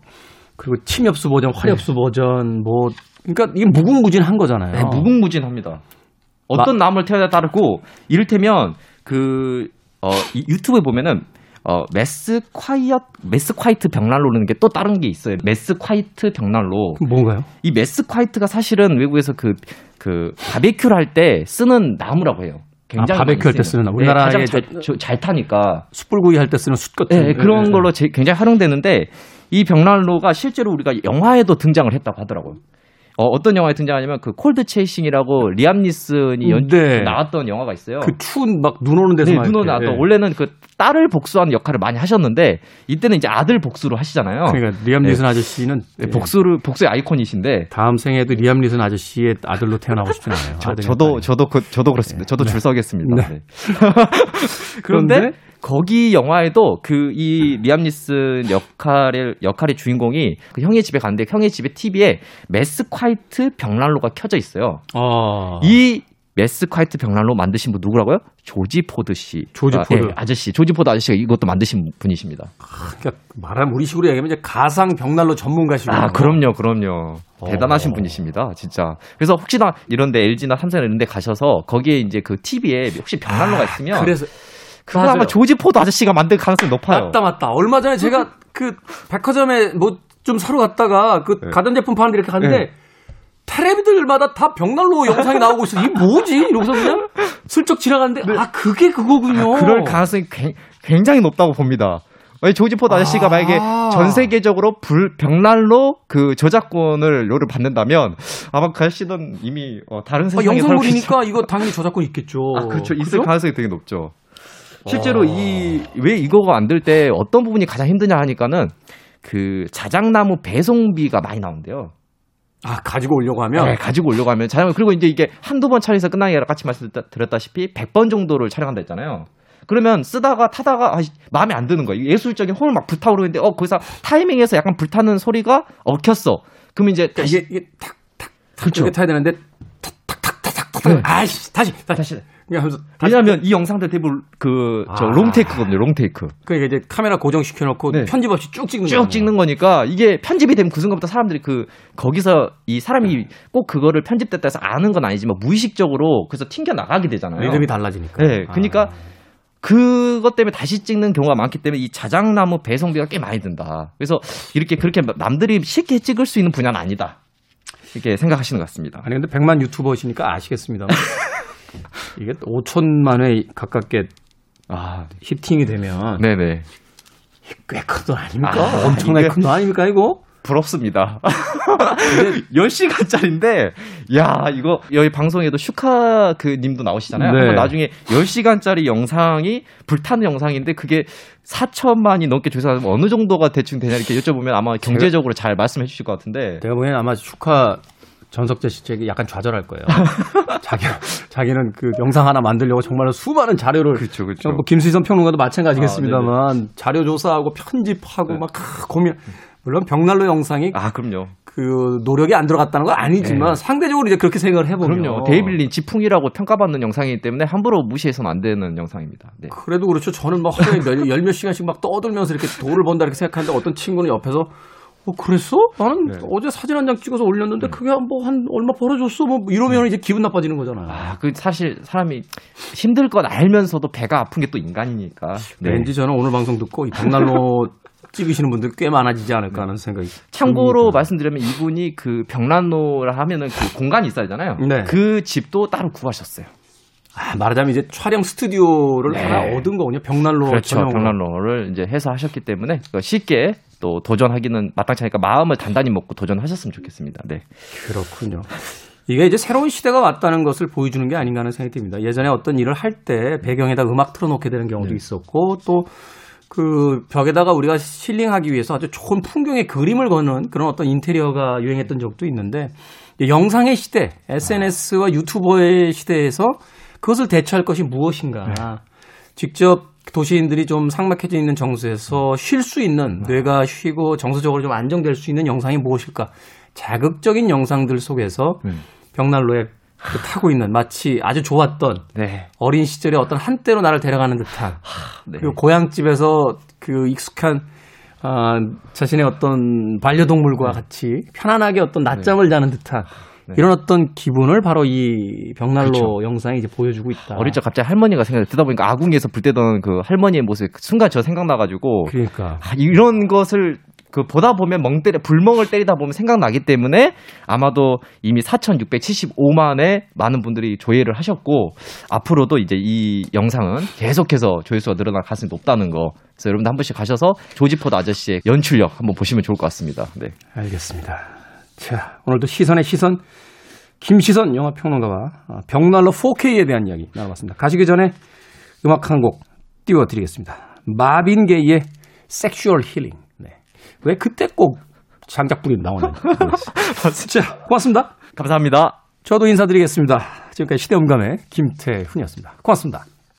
그리고 침엽수 버전, 활엽수 버전, 뭐 그러니까 이게 무궁무진한 거잖아요. 네, 무궁무진합니다. 어떤 나무를 태워야 따르고 이를테면 그 어, 이 유튜브에 보면은 어, mesquite mesquite 벽난로라는 게 또 다른 게 있어요. mesquite 벽난로. 뭔가요? 이 mesquite가 사실은 외국에서 그, 그, 바베큐를 할 때 쓰는 나무라고 해요. 굉장히 아, 바베큐 할 때 쓰이는. 쓰는 나무. 우리나라에 가장 저- 잘, 저- 잘 타니까. 숯불구이 할 때 쓰는 숯 같은 네, 그런 걸로 제- 굉장히 활용되는데 이 벽난로가 실제로 우리가 영화에도 등장을 했다고 하더라고요. 어, 어떤 영화에 등장하냐면 그 Cold Chasing이라고 리암 니슨이 연 네. 나왔던 영화가 있어요. 그 추운 막 눈 오는 데서 네, 막 눈으로 이렇게. 나왔던 예. 원래는 그 딸을 복수하는 역할을 많이 하셨는데 이때는 이제 아들 복수로 하시잖아요. 그러니까 리암 네. 니슨 아저씨는 네, 예, 복수를 복수의 아이콘이신데 다음 생에도 리암 니슨 아저씨의 아들로 태어나고 싶진 않아요. 저, 아들이나 저도 그, 저도 그렇습니다. 저도 줄 서겠습니다. 네. 네. 그런데? 거기 영화에도 그 이 리암 니슨 역할의 역할의 주인공이 그 형의 집에 갔는데 형의 집에 TV에 mesquite 벽난로가 켜져 있어요. 아. 이 mesquite 벽난로 만드신 분 누구라고요? 조지 포드 씨. 조지 아, 포드. 예, 아저씨. 조지 포드 아저씨가 이것도 만드신 분이십니다. 그러니까 말하면 우리 식으로 얘기하면 이제 가상 벽난로 전문가시고. 아, 그럼요, 그럼요. 어. 대단하신 분이십니다, 진짜. 그래서 혹시나 이런 데 LG나 삼성 이런 데 가셔서 거기에 이제 그 TV에 혹시 벽난로가 있으면 아, 그래서 그거 맞아요. 아마 조지 포드 아저씨가 만들 가능성이 높아요. 맞다 맞다. 얼마 전에 제가 그 백화점에 뭐 좀 사러 갔다가 그 가전제품 파는 데 이렇게 갔는데 네. 테레비들마다 다 벽난로 영상이 나오고 있어. 이게 뭐지? 이러고서 그냥 슬쩍 지나갔는데 아 그게 그거군요. 그럴 가능성이 굉- 굉장히 높다고 봅니다. 왜 조지 포드 아저씨가 아. 만약에 전 세계적으로 불 벽난로 그 저작권을 료를 받는다면 아마 그 아저씨는 이미 어, 다른 아, 세상에 계시죠. 영상물이니까 이거 당연히 저작권 있겠죠. 아, 그렇죠. 있을 그죠? 가능성이 되게 높죠. 실제로 와. 이왜 이거가 만들 때 어떤 부분이 가장 힘드냐 하니까는 그 자작나무 배송비가 많이 나온대요. 아 가지고 오려고 하면 네, 가지고 오려고 하면 자작 그리고 이제 이게 한두 번 촬영해서 끝나는 게 아니라 같이 말씀드렸다시피 100번 정도를 촬영한다 했잖아요. 그러면 쓰다가 타다가 아, 마음에 안 드는 거예요. 예술적인 홀 막 불타오르는데 어 거기서 타이밍에서 약간 불타는 소리가 엉켰어. 그러면 이제 다시 이게 이게 탁탁 그렇죠. 이렇게 타야 되는데 탁탁탁탁탁탁 아이씨 다시 다시 다시 왜냐하면 이 영상들 대부분 그저 아. 롱테이크거든요. 롱테이크. 그러니까 이제 카메라 고정시켜 놓고 네. 편집 없이 쭉 찍는 쭉. 찍는 거니까 이게 편집이 되면 그 순간부터 사람들이 그 거기서 이 사람이 꼭 그거를 편집됐다 해서 아는 건 아니지만 무의식적으로 그래서 튕겨 나가게 되잖아요. 리듬이 달라지니까. 네, 그러니까 아. 그것 때문에 다시 찍는 경우가 많기 때문에 이 자작나무 배송비가 꽤 많이 든다. 그래서 이렇게 그렇게 남들이 쉽게 찍을 수 있는 분야는 아니다. 이렇게 생각하시는 것 같습니다. 아니 근데 100만 유튜버시니까 아시겠습니다. 이게 5천만 회 가깝게 아, 히팅이 되면 네네. 꽤큰 돈 아닙니까? 아, 엄청나게 큰 돈 아닙니까 이거? 부럽습니다. 10시간짜리인데, 야, 이거, 여기 방송에도 슈카 그 님도 나오시잖아요. 네. 나중에 10시간짜리 영상이 불타는 영상인데, 그게 4천만이 넘게 조회하면 어느 정도가 대충 되냐 이렇게 여쭤보면 아마 경제적으로 잘 말씀해 주실 것 같은데, 내가 보기엔 아마 슈카 전석재 씨 책이 약간 좌절할 거예요. 자기 자기는 그 영상 하나 만들려고 정말로 수많은 자료를 그렇죠, 그렇죠. 뭐 김시선 평론가도 마찬가지겠습니다만 자료 조사하고 편집하고 네. 막 크, 고민 물론 벽난로 영상이 아, 그럼요. 그 노력이 안 들어갔다는 건 아니지만 네. 상대적으로 이제 그렇게 생각을 해보면 그럼요. 데이빗 린치 풍이라고 평가받는 영상이기 때문에 함부로 무시해서는 안 되는 영상입니다. 네. 그래도 그렇죠. 저는 뭐 하루에 몇, 열몇 시간씩 막 떠들면서 이렇게 돈을 번다 이렇게 생각하는데 어떤 친구는 옆에서 어, 그랬어? 나는 네. 어제 사진 한 장 찍어서 올렸는데 그게 뭐 한 얼마 벌어줬어? 뭐 이러면 이제 기분 나빠지는 거잖아요. 아, 그 사실 사람이 힘들 건 알면서도 배가 아픈 게 또 인간이니까. 네. 왠지 저는 오늘 방송 듣고 이 벽난로 찍으시는 분들 꽤 많아지지 않을까 하는 생각이 참고로 듭니다. 말씀드리면 이분이 그 벽난로를 하면은 그 공간이 있어야 되잖아요. 네. 그 집도 따로 구하셨어요. 아, 말하자면 이제 촬영 스튜디오를 네. 하나 얻은 거군요. 벽난로 그렇죠. 전용으로. 벽난로를 이제 해서 하셨기 때문에 그거 쉽게 또 도전하기는 마땅치 않으니까 마음을 단단히 먹고 도전하셨으면 좋겠습니다. 네. 그렇군요. 이게 이제 새로운 시대가 왔다는 것을 보여주는 게 아닌가 하는 생각이 듭니다. 예전에 어떤 일을 할 때 배경에다 음악 틀어놓게 되는 경우도 네. 있었고 또 그 벽에다가 우리가 실링하기 위해서 아주 좋은 풍경의 그림을 거는 그런 어떤 인테리어가 유행했던 적도 있는데 영상의 시대, SNS와 유튜버의 시대에서 그것을 대처할 것이 무엇인가. 네. 직접 도시인들이 좀 삭막해져 있는 정수에서 쉴 수 있는 뇌가 쉬고 정서적으로 좀 안정될 수 있는 영상이 무엇일까? 자극적인 영상들 속에서 음. 벽난로에 그 타고 있는 마치 아주 좋았던 네. 어린 시절의 어떤 한때로 나를 데려가는 듯한 네. 그리고 고향집에서 그 익숙한 아, 자신의 어떤 반려동물과 같이 편안하게 어떤 낮잠을 자는 듯한 네. 이런 어떤 기분을 바로 이 벽난로 그렇죠. 영상이 이제 보여주고 있다. 어릴 적 갑자기 할머니가 생각이 듣다 보니까 아궁이에서 불 때던 그 할머니의 모습이 순간 저 생각나가지고 그러니까 아, 이런 것을 그 보다 보면 멍 때려 불멍을 때리다 보면 생각나기 때문에 아마도 이미 4,675만의 많은 분들이 조회를 하셨고 앞으로도 이제 이 영상은 계속해서 조회수가 늘어날 가능성이 높다는 거. 그래서 여러분들 한 번씩 가셔서 조지포드 아저씨의 연출력 한번 보시면 좋을 것 같습니다. 네. 알겠습니다. 자, 오늘도 시선의 시선, 김시선 영화 평론가와 어, 벽난로 4K에 대한 이야기 나눠봤습니다. 가시기 전에 음악 한 곡 띄워드리겠습니다. 마빈 게이의 Sexual Healing. 네. 왜 그때 꼭 장작불이 나오는지. 자, 고맙습니다. 감사합니다. 저도 인사드리겠습니다. 지금까지 시대음감의 김태훈이었습니다. 고맙습니다.